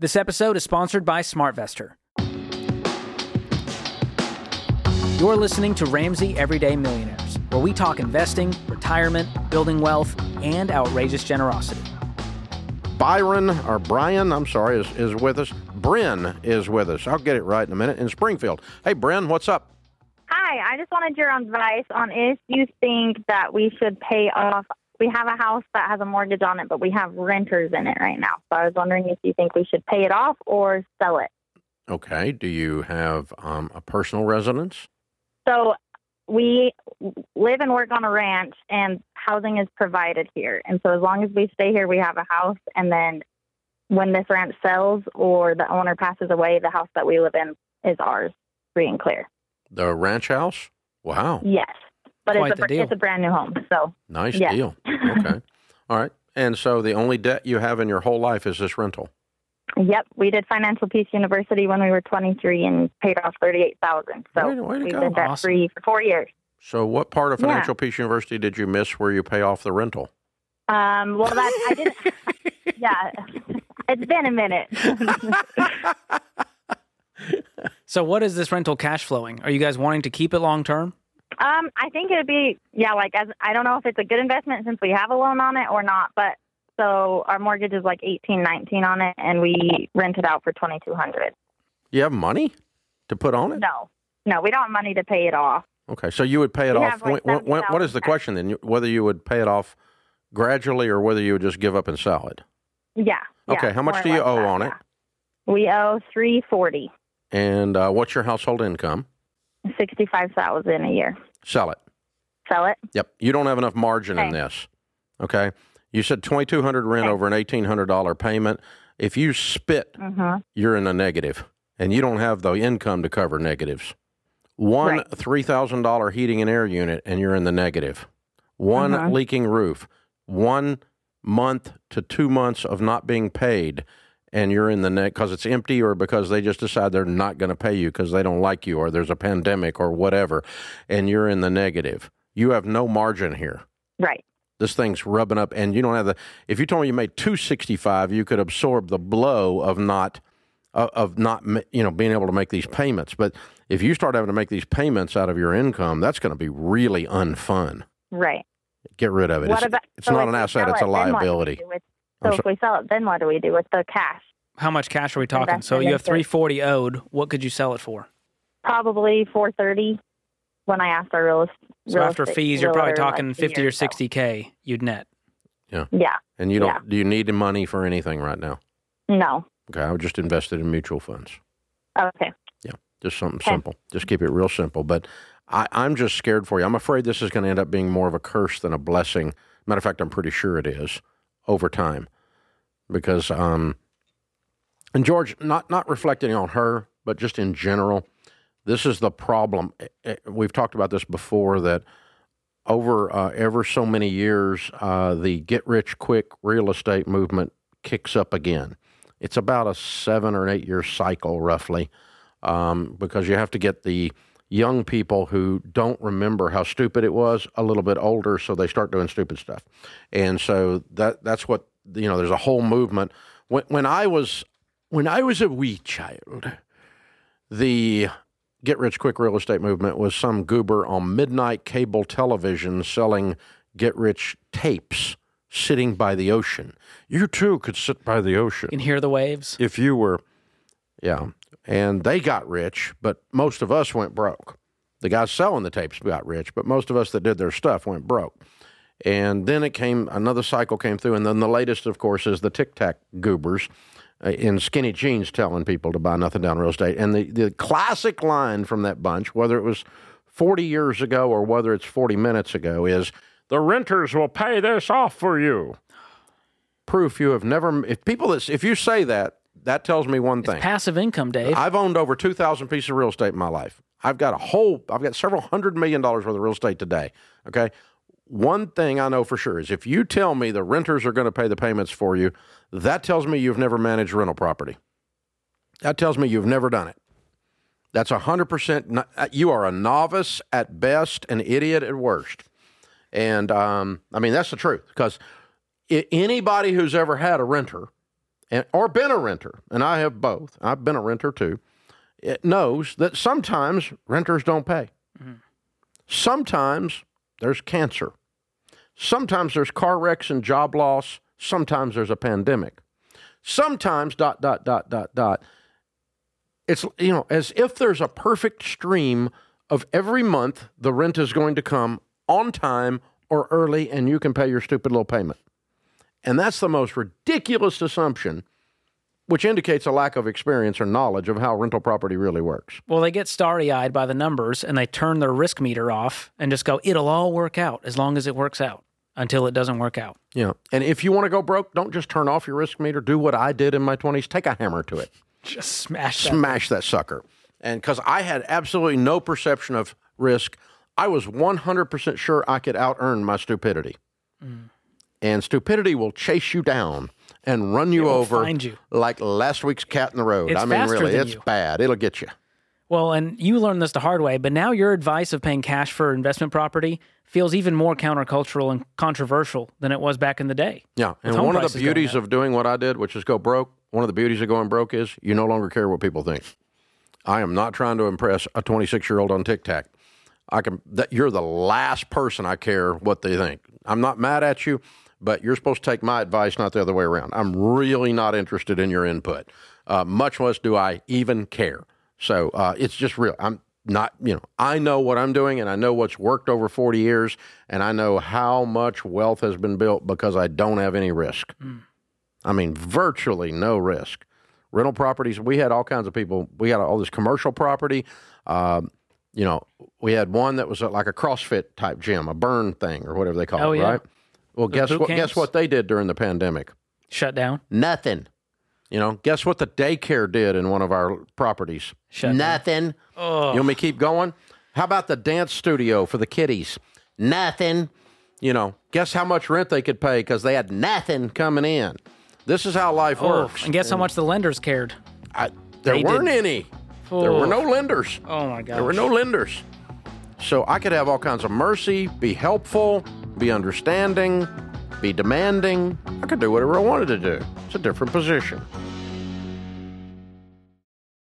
This episode is sponsored by SmartVestor. You're listening to Ramsey Everyday Millionaires, where we talk investing, retirement, building wealth, and outrageous generosity. Byron, or Brian, I'm sorry, is, is with us. Bryn is with us. I'll get it right in a minute in Springfield. Hey, Bryn, what's up? Hi, I just wanted your advice on if you think that we should pay off. We have a house that has a mortgage on it, but we have renters in it right now. So I was wondering if you think we should pay it off or sell it. Okay. Do you have um, a personal residence? So we live and work on a ranch, and housing is provided here. And so as long as we stay here, we have a house. And then when this ranch sells or the owner passes away, the house that we live in is ours, free and clear. The ranch house? Wow. Yes, but it's a it's a brand new home. So Nice Yes. deal. Okay. All right. And so the only debt you have in your whole life is this rental. Yep, we did Financial Peace University when we were 23 and paid off 38,000. So Way to- way to we've go. been debt Awesome. free for four years. So what part of Yeah. Financial Peace University did you miss where you pay off the rental? Um, well, that I didn't. yeah, it's been a minute. So, what is this rental cash flowing? Are you guys wanting to keep it long term? Um, I think it'd be yeah, like as I don't know if it's a good investment since we have a loan on it or not, but so our mortgage is like 18, 19 on it, and we rent it out for 2,200. You have money to put on it? No, no, we don't have money to pay it off. Okay. So you would pay it We off. like, when, when, what is the question then? Whether you would pay it off gradually or whether you would just give up and sell it? Yeah. yeah, Okay, how much do you owe that, on it? yeah. We owe 340, And uh, what's your household income? 65,000 a year. Sell it. Sell it. Yep. You don't have enough margin in this. Okay. You said twenty two hundred rent Okay. over an eighteen hundred dollar payment. If you spit, Mm-hmm. you're in a negative, and you don't have the income to cover negatives. One Right. three thousand dollar heating and air unit, and you're in the negative. One Mhm. leaking roof. One month to two months of not being paid, and you're in the net because it's empty, or because they just decide they're not going to pay you because they don't like you, or there's a pandemic, or whatever, and you're in the negative. You have no margin here Right. this thing's rubbing up and you don't have the if you told me you made 265 you could absorb the blow of not of- of not you know being able to make these payments but if you start having to make these payments out of your income that's going to be really unfun Right. get rid of it What it's, about? it's so not an asset it's a it, then what do we liability with- I'm So if we sell it, then what do we do with the cash? How much cash are we talking? So, you have 340 owed. What could you sell it for? Probably four thirty. When I asked our real, est- So, real after fees, you're probably realtor, like, talking 50 or ago. 60K you'd net. Yeah. Yeah. And you don't Yeah. do you need the money for anything right now No. okay i would just invested in mutual funds Okay. Yeah, just something Okay. simple. Just keep it real simple. But I, I'm just scared for you. I'm afraid this is going to end up being more of a curse than a blessing. Matter of fact, I'm pretty sure it is over time. Because, um, and George, not, not reflecting on her, but just in general, this is the problem. Eh, eh, We've talked about this before that over uh, ever so many years, uh, the get rich quick real estate movement kicks up again. It's about a seven or eight year cycle, roughly um, because you have to get the young people who don't remember how stupid it was a little bit older, so they start doing stupid stuff, and so that that's what you know. There's a whole movement. When when I was when I was a wee child, the get rich quick real estate movement was some goober on midnight cable television selling get rich tapes sitting by the ocean. You too could sit by the ocean and hear the waves. if you were, yeah, and they got rich, but most of us went broke. The guys selling the tapes got rich, but most of us that did their stuff went broke. And then it came another cycle came through, and then the latest, of course, is the TikTok goobers uh, in skinny jeans telling people to buy nothing down real estate. And the the classic line from that bunch, whether it was forty years ago or whether it's forty minutes ago, is the renters will pay this off for you. Proof you have never. If people that if you say that, that tells me one thing. Passive income, Dave. I've owned over 2,000 pieces of real estate in my life. I've got a whole, I've got several hundred million dollars worth of real estate today. Okay. One thing I know for sure is if you tell me the renters are going to pay the payments for you, that tells me you've never managed rental property. That tells me you've never done it. That's 100%. no- uh, You are a novice at best, an idiot at worst. And um, I mean, that's the truth because anybody who's ever had a renter and, or been a renter, and I have both, I've been a renter too, it knows that sometimes renters don't pay. Mm-hmm. Sometimes there's cancer. Sometimes there's car wrecks and job loss. Sometimes there's a pandemic. Sometimes, dot, dot, dot, dot, dot. It's, you know, as if there's a perfect stream of every month the rent is going to come on time or early and you can pay your stupid little payment. And that's the most ridiculous assumption, which indicates a lack of experience or knowledge of how rental property really works. Well, they get starry eyed by the numbers and they turn their risk meter off and just go, it'll all work out as long as it works out until it doesn't work out. Yeah. And if you want to go broke, don't just turn off your risk meter. Do what I did in my 20s take a hammer to it, Just smash that. smash that sucker. And because I had absolutely no perception of risk, I was 100% sure I could out earn my stupidity. Mm. And stupidity will chase you down and run you over you. like last week's cat in the road. It's I mean, really, it's you. bad. It'll get you. Well, and you learned this the hard way, but now your advice of paying cash for investment property feels even more countercultural and controversial than it was back in the day. Yeah, and one of the beauties of doing what I did, which is go broke, one of the beauties of going broke is you no longer care what people think. I am not trying to impress a 26 year old on TikTok. I can. That you're the last person I care what they think. I'm not mad at you, but you're supposed to take my advice, not the other way around. I'm really not interested in your input. Uh, much less do I even care. So uh, it's just real. I'm not. You know, I know what I'm doing, and I know what's worked over 40 years, and I know how much wealth has been built because I don't have any risk. I mean, virtually no risk. Rental properties, we had all kinds of people. We had all this commercial property. Um, you know, we had one that was like a CrossFit type gym, a burn thing or whatever they call Oh, it, yeah. right? Well, guess what? camps? Guess what they did during the pandemic? Shut down. Nothing. You know, guess what the daycare did in one of our properties? Shut down. Nothing. You want me to keep going? How about the dance studio for the kiddies? Nothing. You know, guess how much rent they could pay because they had nothing coming in. This is how life Oh, works. and guess how much the lenders cared? I, there They weren't didn't. any. There were no lenders. Oh my god. There were no lenders. So I could have all kinds of mercy, be helpful, be understanding, be demanding. I could do whatever I wanted to do. It's a different position.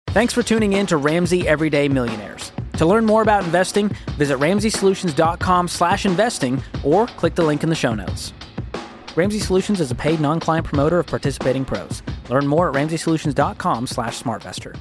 Thanks for tuning in to Ramsey Everyday Millionaires. To learn more about investing, visit ramseysolutions.com slash investing or click the link in the show notes. Ramsey Solutions is a paid non-client promoter of participating pros. Learn more at ramseysolutions.com slash smartvestor.